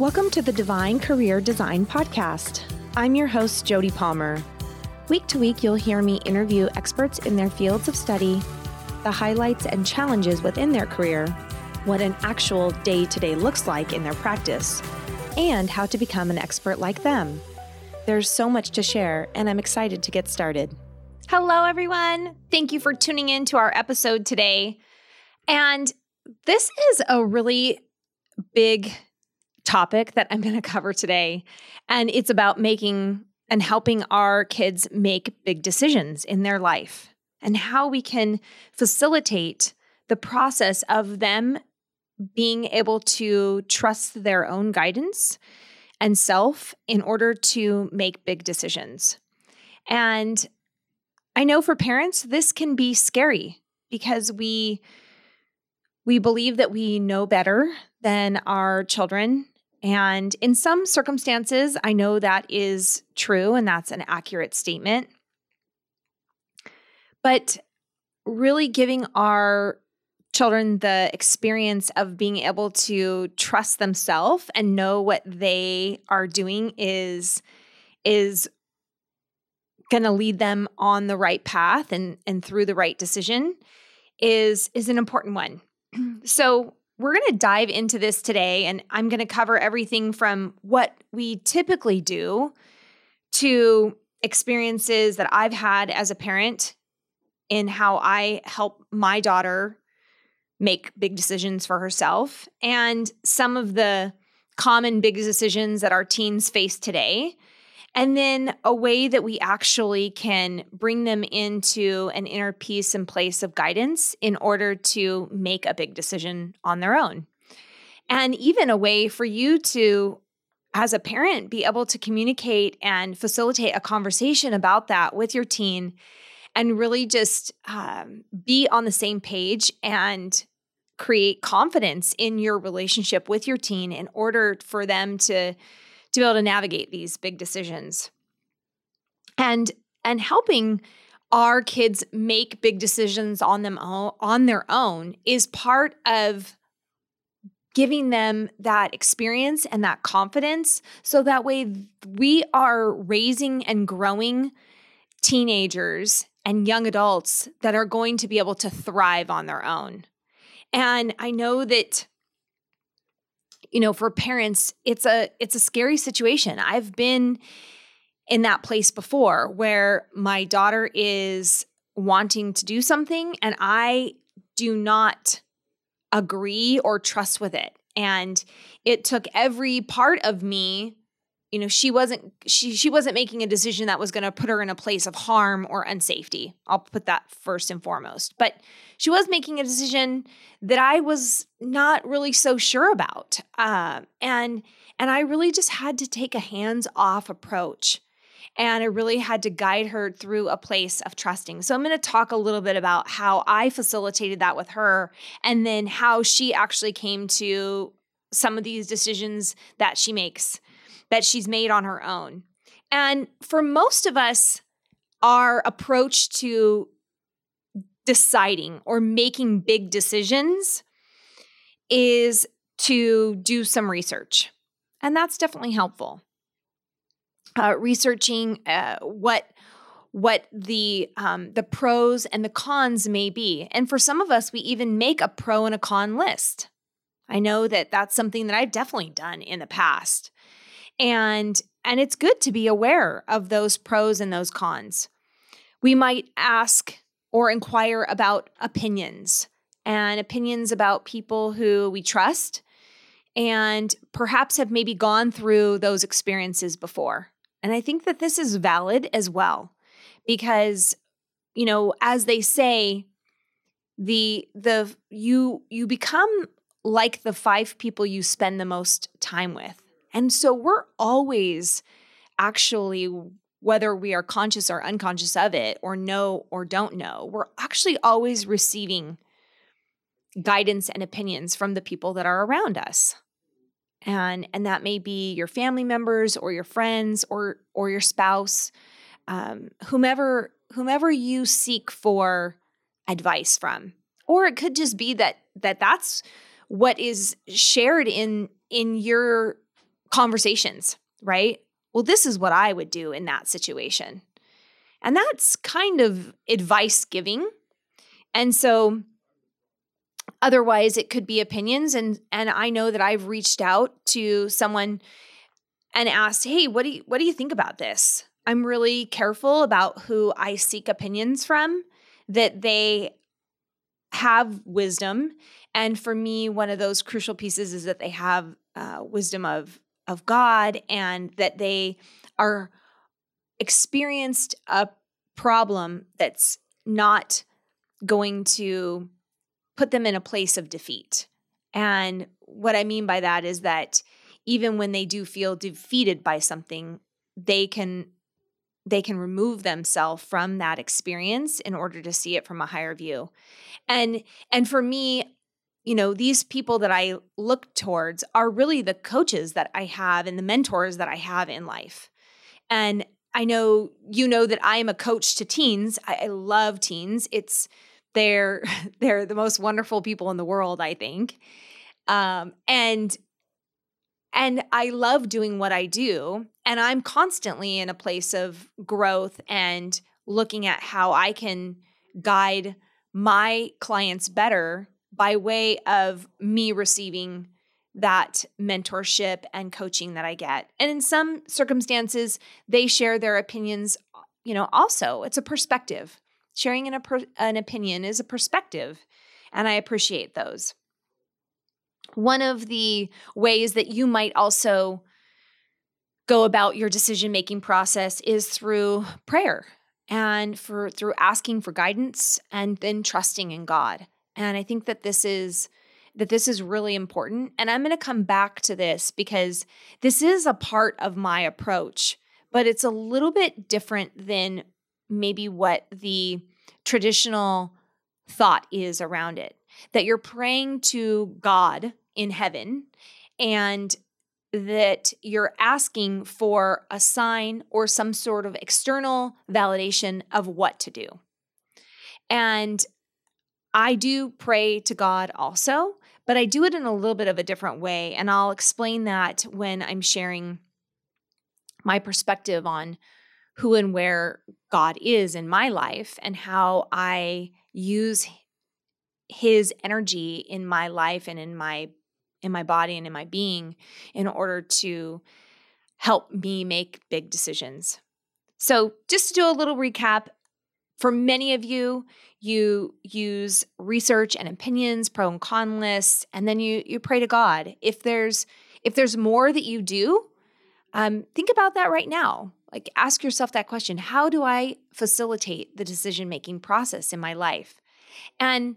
Welcome to the Divine Career Design Podcast. I'm your host, Jody Palmer. Week to week, you'll hear me interview experts in their fields of study, the highlights and challenges within their career, what an actual day to day looks like in their practice, and how to become an expert like them. There's so much to share, and I'm excited to get started. Hello, everyone. Thank you for tuning in to our episode today. And this is a really big topic that I'm going to cover today. And it's about making and helping our kids make big decisions in their life and how we can facilitate the process of them being able to trust their own guidance and self in order to make big decisions. And I know for parents this can be scary because we we believe that we know better than our children and in some circumstances, I know that is true and that's an accurate statement. But really giving our children the experience of being able to trust themselves and know what they are doing is is going to lead them on the right path and and through the right decision is is an important one. so we're going to dive into this today, and I'm going to cover everything from what we typically do to experiences that I've had as a parent in how I help my daughter make big decisions for herself and some of the common big decisions that our teens face today and then a way that we actually can bring them into an inner peace and place of guidance in order to make a big decision on their own. And even a way for you to, as a parent, be able to communicate and facilitate a conversation about that with your teen and really just um, be on the same page and create confidence in your relationship with your teen in order for them to to be able to navigate these big decisions. And and helping our kids make big decisions on them on their own is part of giving them that experience and that confidence so that way we are raising and growing teenagers and young adults that are going to be able to thrive on their own. And I know that you know, for parents, it's a it's a scary situation. I've been in that place before where my daughter is wanting to do something and I do not agree or trust with it. And it took every part of me you know she wasn't she she wasn't making a decision that was going to put her in a place of harm or unsafety. I'll put that first and foremost. But she was making a decision that i was not really so sure about. Uh, and and i really just had to take a hands off approach and I really had to guide her through a place of trusting. So, I'm going to talk a little bit about how I facilitated that with her and then how she actually came to some of these decisions that she makes that she's made on her own. And for most of us, our approach to deciding or making big decisions is to do some research. And that's definitely helpful. Uh, researching uh, what what the um, the pros and the cons may be, and for some of us, we even make a pro and a con list. I know that that's something that I've definitely done in the past and and it's good to be aware of those pros and those cons. We might ask or inquire about opinions and opinions about people who we trust and perhaps have maybe gone through those experiences before. And I think that this is valid as well because you know, as they say, the the you you become like the five people you spend the most time with. And so we're always actually, whether we are conscious or unconscious of it, or know or don't know, we're actually always receiving guidance and opinions from the people that are around us. And, and that may be your family members or your friends or or your spouse, um, whomever whomever you seek for advice from, or it could just be that that that's what is shared in in your conversations, right? Well, this is what I would do in that situation. And that's kind of advice giving. And so otherwise it could be opinions and and I know that I've reached out to someone and asked, "Hey, what do you what do you think about this?" I'm really careful about who I seek opinions from that they have wisdom and for me one of those crucial pieces is that they have uh, wisdom of of God and that they are experienced a problem that's not going to put them in a place of defeat. And what I mean by that is that even when they do feel defeated by something, they can they can remove themselves from that experience in order to see it from a higher view. And and for me, you know, these people that I look towards are really the coaches that I have and the mentors that I have in life. And I know you know that I am a coach to teens. I, I love teens. It's they're they're the most wonderful people in the world, I think. Um, and and I love doing what I do. And I'm constantly in a place of growth and looking at how I can guide my clients better by way of me receiving that mentorship and coaching that I get. And in some circumstances, they share their opinions, you know, also. It's a perspective. Sharing an, an opinion is a perspective, and I appreciate those. One of the ways that you might also go about your decision making process is through prayer and for through asking for guidance and then trusting in God. And I think that this is that this is really important and I'm going to come back to this because this is a part of my approach, but it's a little bit different than maybe what the traditional thought is around it. That you're praying to God in heaven and that you're asking for a sign or some sort of external validation of what to do. And I do pray to God also, but I do it in a little bit of a different way. And I'll explain that when I'm sharing my perspective on who and where God is in my life and how I use his energy in my life and in my in my body and in my being in order to help me make big decisions. So, just to do a little recap, for many of you, you use research and opinions, pro and con lists, and then you you pray to God. If there's if there's more that you do, um, think about that right now. Like, ask yourself that question How do I facilitate the decision making process in my life? And,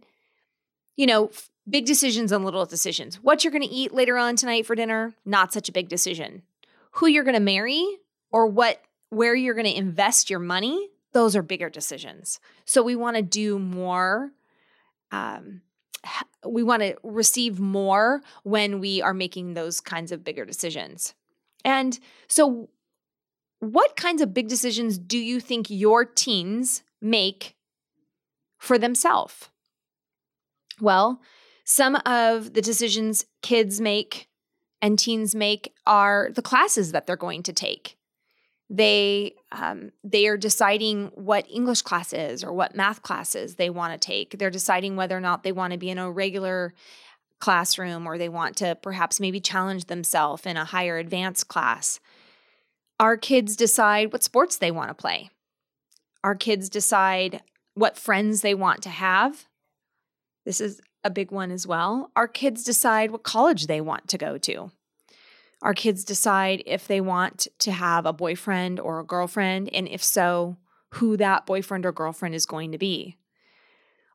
you know, big decisions and little decisions. What you're going to eat later on tonight for dinner, not such a big decision. Who you're going to marry or what, where you're going to invest your money, those are bigger decisions. So we want to do more. Um, we want to receive more when we are making those kinds of bigger decisions. And so, what kinds of big decisions do you think your teens make for themselves? Well, some of the decisions kids make and teens make are the classes that they're going to take. They um, they are deciding what English classes or what math classes they want to take. They're deciding whether or not they want to be in a regular classroom or they want to perhaps maybe challenge themselves in a higher advanced class. Our kids decide what sports they want to play. Our kids decide what friends they want to have. This is a big one as well. Our kids decide what college they want to go to. Our kids decide if they want to have a boyfriend or a girlfriend, and if so, who that boyfriend or girlfriend is going to be.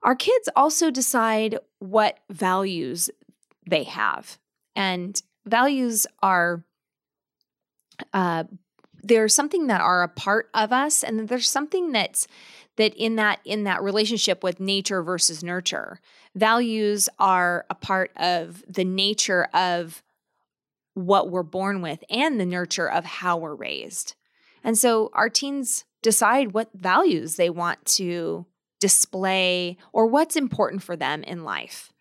Our kids also decide what values they have. And values are uh, there's something that are a part of us and there's something that's that in that in that relationship with nature versus nurture values are a part of the nature of what we're born with and the nurture of how we're raised and so our teens decide what values they want to display or what's important for them in life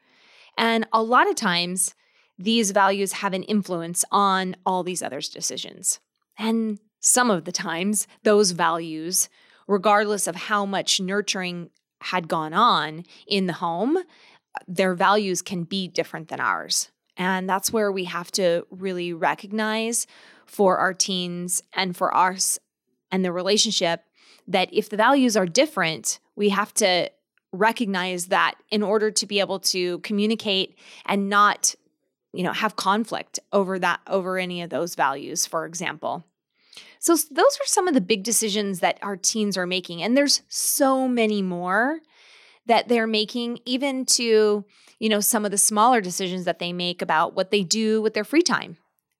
and a lot of times these values have an influence on all these others' decisions. And some of the times, those values, regardless of how much nurturing had gone on in the home, their values can be different than ours. And that's where we have to really recognize for our teens and for us and the relationship that if the values are different, we have to recognize that in order to be able to communicate and not you know have conflict over that over any of those values for example. So those are some of the big decisions that our teens are making. And there's so many more that they're making even to you know some of the smaller decisions that they make about what they do with their free time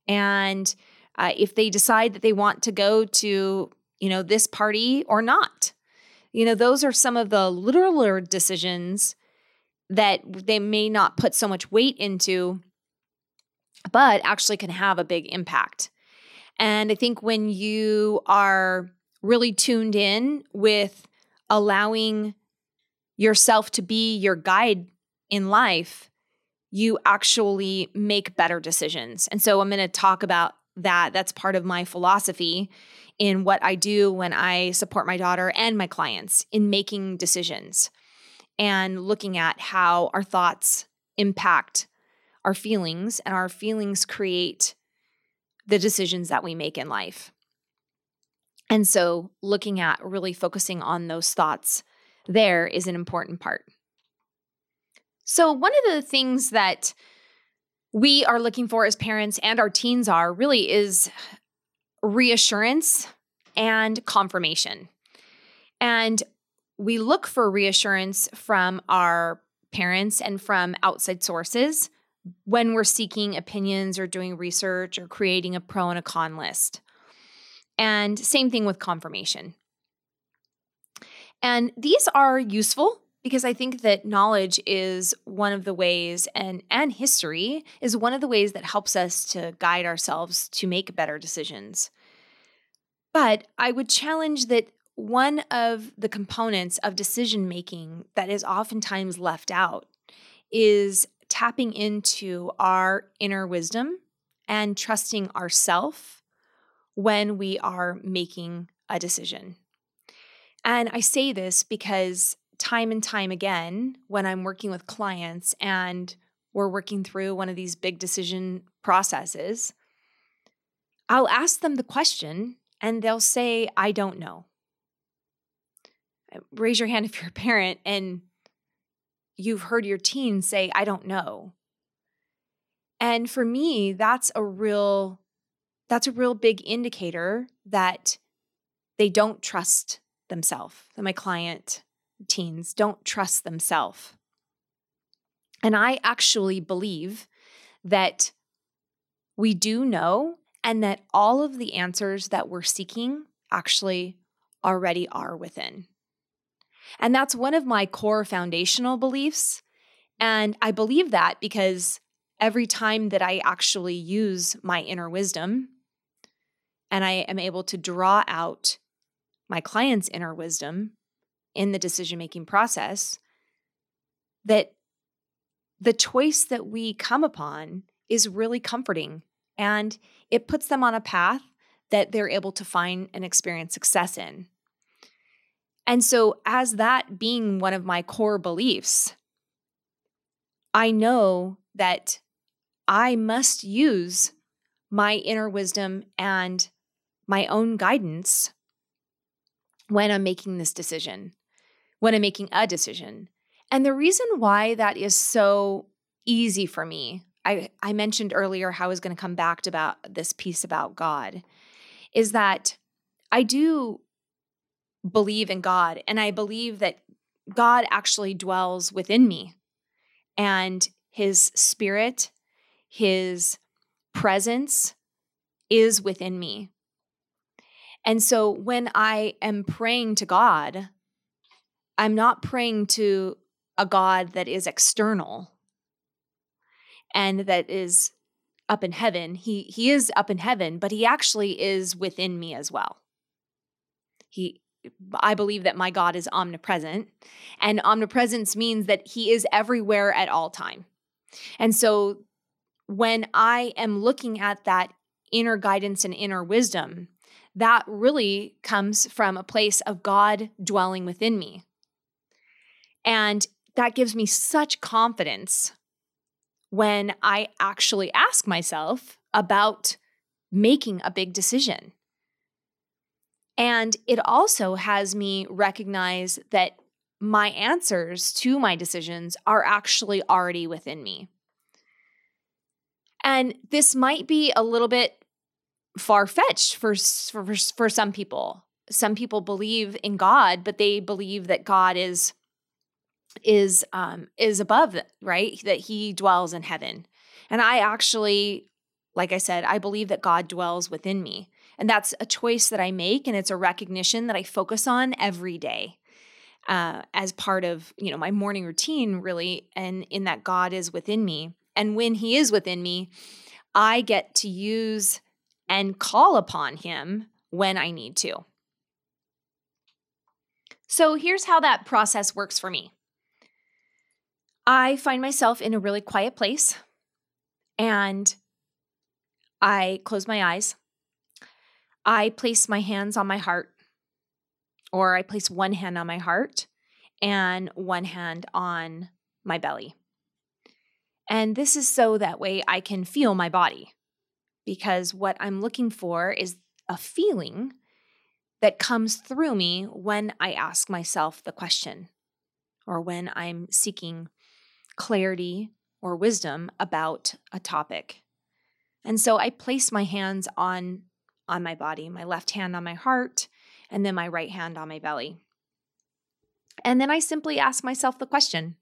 and uh, if they decide that they want to go to you know this party or not you know, those are some of the littler decisions that they may not put so much weight into, but actually can have a big impact. And I think when you are really tuned in with allowing yourself to be your guide in life, you actually make better decisions. And so I'm going to talk about that. That's part of my philosophy in what I do when I support my daughter and my clients in making decisions and looking at how our thoughts impact our feelings and our feelings create the decisions that we make in life. And so, looking at really focusing on those thoughts there is an important part. So, one of the things that we are looking for as parents and our teens are really is reassurance and confirmation. And we look for reassurance from our parents and from outside sources when we're seeking opinions or doing research or creating a pro and a con list. And same thing with confirmation. And these are useful because I think that knowledge is one of the ways and and history is one of the ways that helps us to guide ourselves to make better decisions. But I would challenge that one of the components of decision making that is oftentimes left out is tapping into our inner wisdom and trusting ourself when we are making a decision. And I say this because time and time again, when I'm working with clients and we're working through one of these big decision processes, I'll ask them the question and they'll say, I don't know. Raise your hand if you're a parent and you've heard your teen say, I don't know. And for me, that's a real that's a real big indicator that they don't trust themselves. That my client teens don't trust themselves. And I actually believe that we do know and that all of the answers that we're seeking actually already are within. And that's one of my core foundational beliefs. And I believe that because every time that I actually use my inner wisdom and I am able to draw out my client's inner wisdom in the decision making process, that the choice that we come upon is really comforting and it puts them on a path that they're able to find and experience success in. And so, as that being one of my core beliefs, I know that I must use my inner wisdom and my own guidance when I'm making this decision, when I'm making a decision. And the reason why that is so easy for me I, I mentioned earlier how I was going to come back to about this piece about God is that I do believe in God and I believe that God actually dwells within me and his spirit, his presence is within me. And so when I am praying to God, I'm not praying to a God that is external and that is up in heaven. He he is up in heaven, but he actually is within me as well. He I believe that my God is omnipresent, and omnipresence means that he is everywhere at all time. And so when I am looking at that inner guidance and inner wisdom, that really comes from a place of God dwelling within me. And that gives me such confidence when I actually ask myself about making a big decision. And it also has me recognize that my answers to my decisions are actually already within me. And this might be a little bit far fetched for, for, for some people. Some people believe in God, but they believe that God is is um is above right? That he dwells in heaven. And i actually like i said i believe that god dwells within me. And that's a choice that i make and it's a recognition that i focus on every day uh, as part of you know my morning routine really and in that god is within me. And when he is within me i get to use and call upon him when I need to. So here's how that process works for me I find myself in a really quiet place and I close my eyes. I place my hands on my heart, or I place one hand on my heart and one hand on my belly. And this is so that way I can feel my body because what I'm looking for is a feeling that comes through me when I ask myself the question or when I'm seeking clarity or wisdom about a topic. And so I place my hands on on my body, my left hand on my heart, and then my right hand on my belly. And then I simply ask myself the question.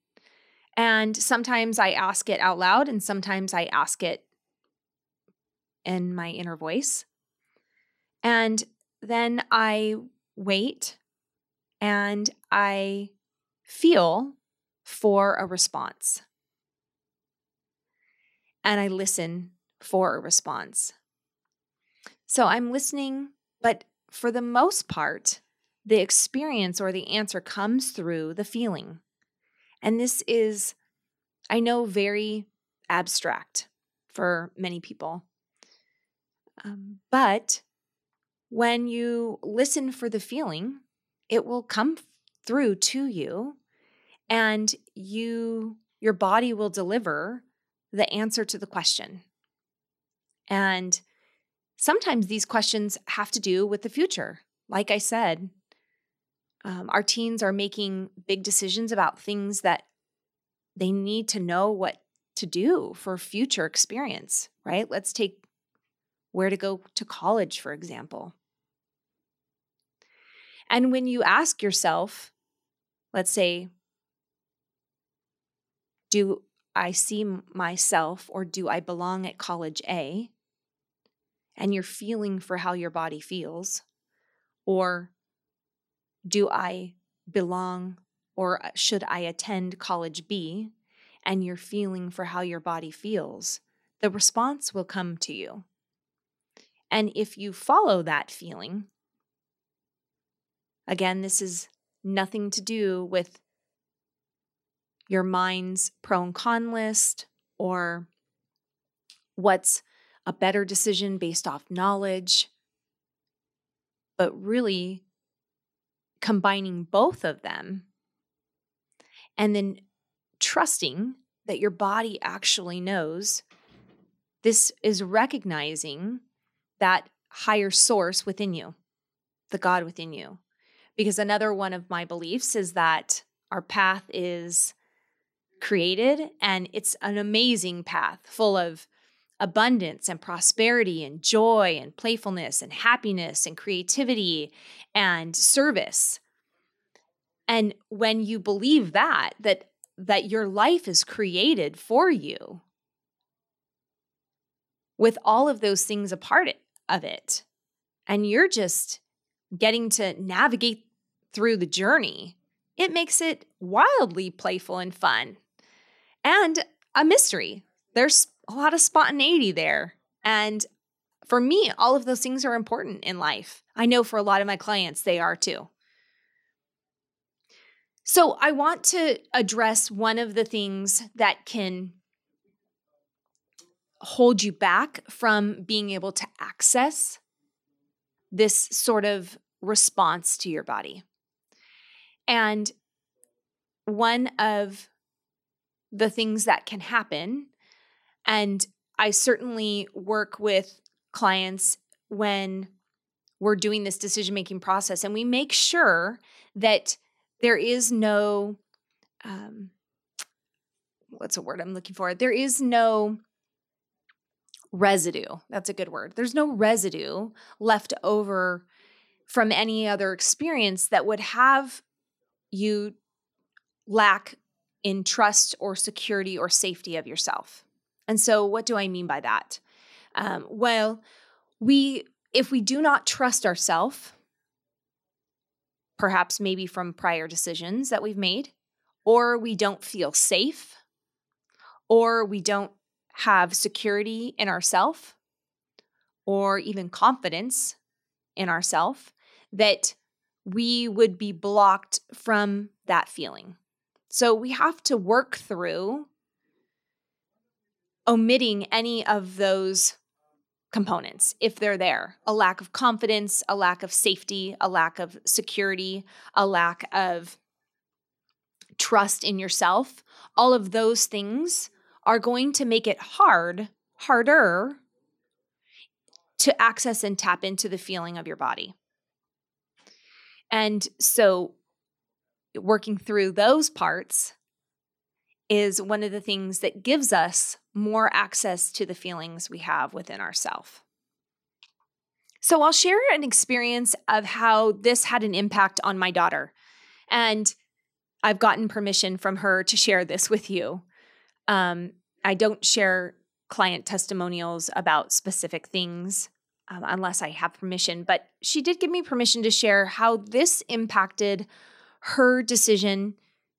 And sometimes I ask it out loud, and sometimes I ask it in my inner voice. And then I wait and I feel for a response. And I listen for a response. So I'm listening, but for the most part, the experience or the answer comes through the feeling. And this is, I know, very abstract for many people. Um, but when you listen for the feeling, it will come through to you and you your body will deliver the answer to the question. And sometimes these questions have to do with the future. Like I said, um, our teens are making big decisions about things that they need to know what to do for future experience, right? Let's take where to go to college, for example. And when you ask yourself, let's say, do I see myself or do I belong at college A? And you're feeling for how your body feels. Or do I belong or uh, should I attend college B? And you're feeling for how your body feels. The response will come to you. And if you follow that feeling, again, this is nothing to do with your mind's pro and con list or what's a better decision based off knowledge, but really combining both of them and then trusting that your body actually knows. This is recognizing that higher source within you, the God within you. Because another one of my beliefs is that our path is created and it's an amazing path full of abundance and prosperity and joy and playfulness and happiness and creativity and service. And when you believe that that that your life is created for you with all of those things a part of it. And you're just getting to navigate through the journey. It makes it wildly playful and fun and a mystery. There's a lot of spontaneity there. And for me, all of those things are important in life. I know for a lot of my clients, they are too. So, I want to address one of the things that can hold you back from being able to access this sort of response to your body. And one of the things that can happen, and I certainly work with clients when we're doing this decision making process, and we make sure that there is no, um, what's a word I'm looking for? There is no residue. That's a good word. There's no residue left over from any other experience that would have you lack in trust or security or safety of yourself. And so, what do I mean by that? Um, well, we, if we do not trust ourselves, perhaps maybe from prior decisions that we've made, or we don't feel safe, or we don't have security in ourself, or even confidence in ourself, that we would be blocked from that feeling. So we have to work through omitting any of those components if they're there a lack of confidence, a lack of safety, a lack of security, a lack of trust in yourself. All of those things are going to make it hard, harder to access and tap into the feeling of your body. And so, working through those parts is one of the things that gives us more access to the feelings we have within ourself. So, I'll share an experience of how this had an impact on my daughter. And I've gotten permission from her to share this with you. Um, I don't share client testimonials about specific things um, unless I have permission. But she did give me permission to share how this impacted her decision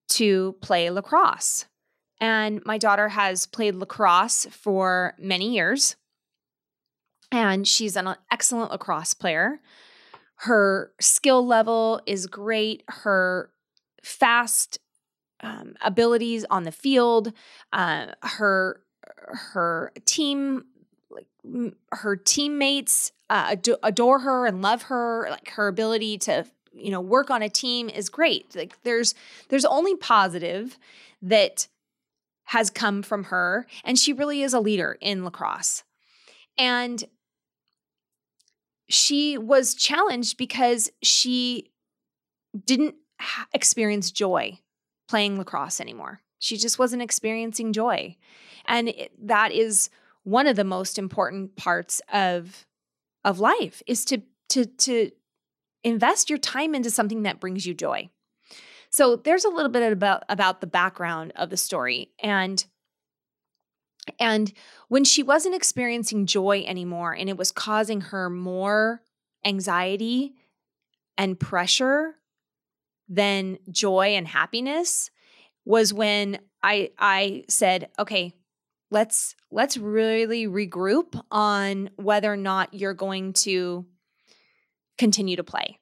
to play lacrosse. And my daughter has played lacrosse for many years, and she's an excellent lacrosse player. Her skill level is great. Her fast um, abilities on the field, uh, her her team like her teammates uh, adore her and love her like her ability to you know work on a team is great. Like there's there's only positive that has come from her and she really is a leader in lacrosse. And she was challenged because she didn't experience joy playing lacrosse anymore. She just wasn't experiencing joy. And it, that is one of the most important parts of of life is to to to invest your time into something that brings you joy. So there's a little bit about about the background of the story. And and when she wasn't experiencing joy anymore and it was causing her more anxiety and pressure than joy and happiness was when I I said, "Okay, let's let's really regroup on whether or not you're going to continue to play.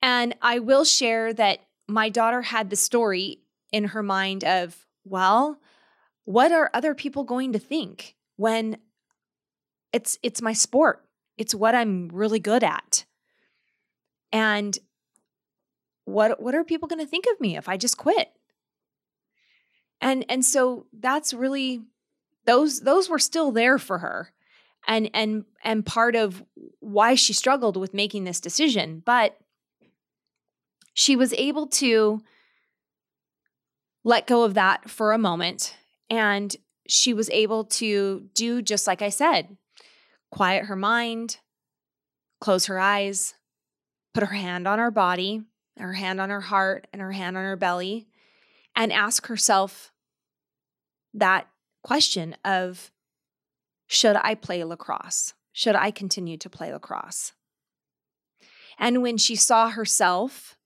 And I will share that my daughter had the story in her mind of, well, what are other people going to think when it's it's my sport. It's what I'm really good at. And what what are people going to think of me if I just quit? And and so that's really those those were still there for her and and and part of why she struggled with making this decision but she was able to let go of that for a moment and she was able to do just like I said quiet her mind close her eyes put her hand on her body her hand on her heart and her hand on her belly and ask herself that question of should I play lacrosse? Should I continue to play lacrosse? And when she saw herself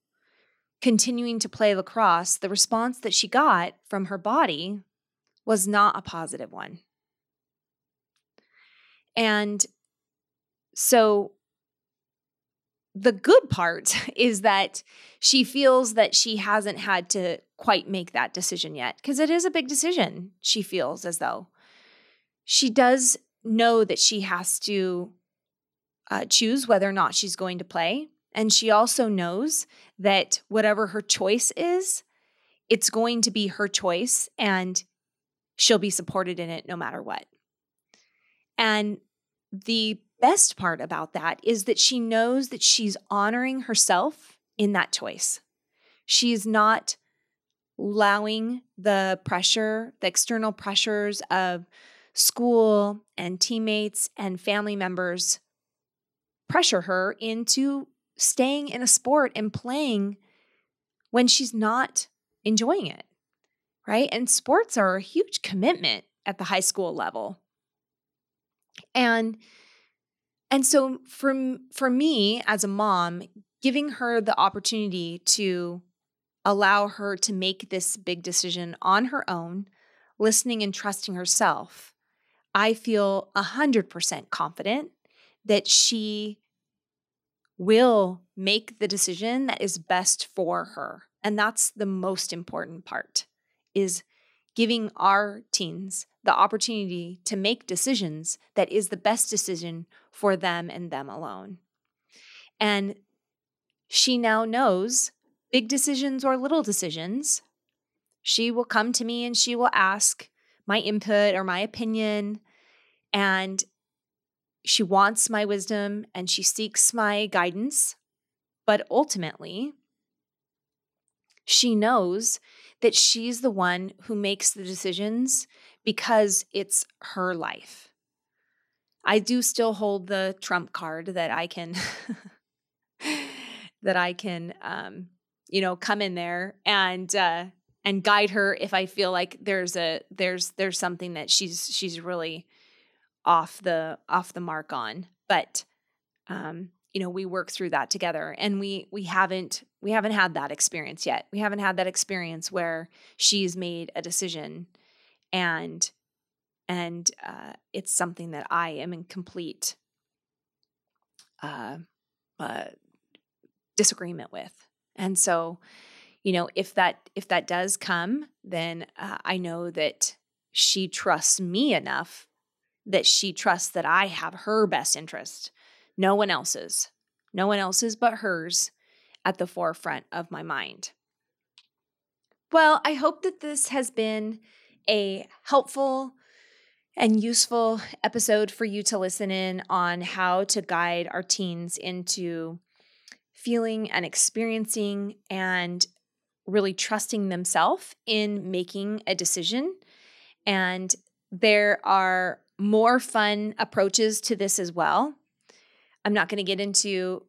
continuing to play lacrosse, the response that she got from her body was not a positive one. And so the good part is that she feels that she hasn't had to quite make that decision yet because it is a big decision, she feels as though. She does know that she has to uh, choose whether or not she's going to play. And she also knows that whatever her choice is, it's going to be her choice and she'll be supported in it no matter what. And the best part about that is that she knows that she's honoring herself in that choice. She's not allowing the pressure, the external pressures of school and teammates and family members pressure her into staying in a sport and playing when she's not enjoying it. Right? And sports are a huge commitment at the high school level. And and so for for me as a mom, giving her the opportunity to allow her to make this big decision on her own, listening and trusting herself, I feel 100% confident that she will make the decision that is best for her. And that's the most important part is giving our teens the opportunity to make decisions that is the best decision for them and them alone. And she now knows big decisions or little decisions. She will come to me and she will ask my input or my opinion. And she wants my wisdom and she seeks my guidance. But ultimately, she knows that she's the one who makes the decisions because it's her life. I do still hold the trump card that I can that I can um, you know come in there and uh, and guide her if I feel like there's a there's there's something that she's she's really off the off the mark on. But um, you know we work through that together and we we haven't we haven't had that experience yet we haven't had that experience where she's made a decision and and uh, it's something that i am in complete uh, uh, disagreement with. And so you know if that if that does come then uh, i know that she trusts me enough that she trusts that i have her best interest. No one else's, no one else's but hers at the forefront of my mind. Well, I hope that this has been a helpful and useful episode for you to listen in on how to guide our teens into feeling and experiencing and really trusting themselves in making a decision. And there are more fun approaches to this as well. I'm not going to get into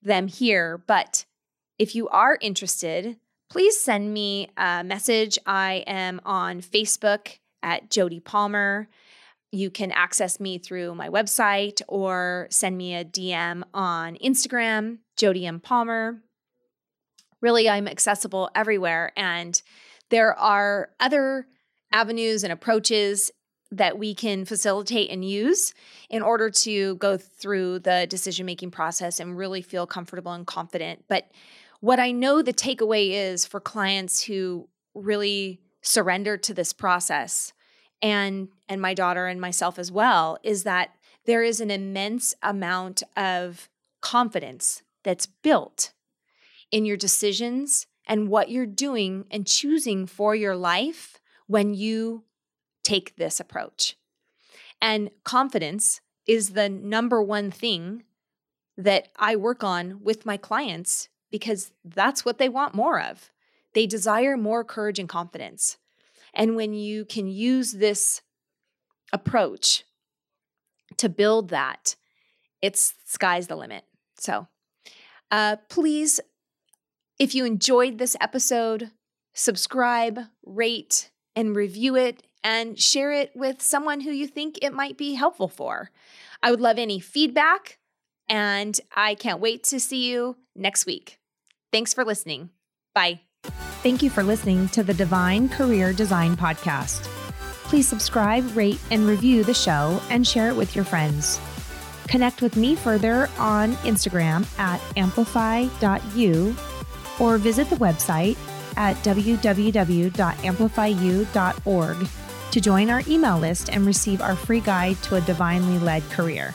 them here, but if you are interested, please send me a message. I am on Facebook at Jody Palmer. You can access me through my website or send me a DM on Instagram, Jody M. Palmer. Really, I'm accessible everywhere. And there are other avenues and approaches that we can facilitate and use in order to go through the decision making process and really feel comfortable and confident. But what I know the takeaway is for clients who really surrender to this process and and my daughter and myself as well is that there is an immense amount of confidence that's built in your decisions and what you're doing and choosing for your life when you take this approach. And confidence is the number one thing that I work on with my clients because that's what they want more of. They desire more courage and confidence. And when you can use this approach to build that, it's sky's the limit. So, uh, please, if you enjoyed this episode, subscribe, rate, and review it and share it with someone who you think it might be helpful for. I would love any feedback, and I can't wait to see you next week. Thanks for listening. Bye. Thank you for listening to the Divine Career Design Podcast. Please subscribe, rate, and review the show and share it with your friends. Connect with me further on Instagram at amplify.u or visit the website at www.amplifyu.org to join our email list and receive our free guide to a divinely led career.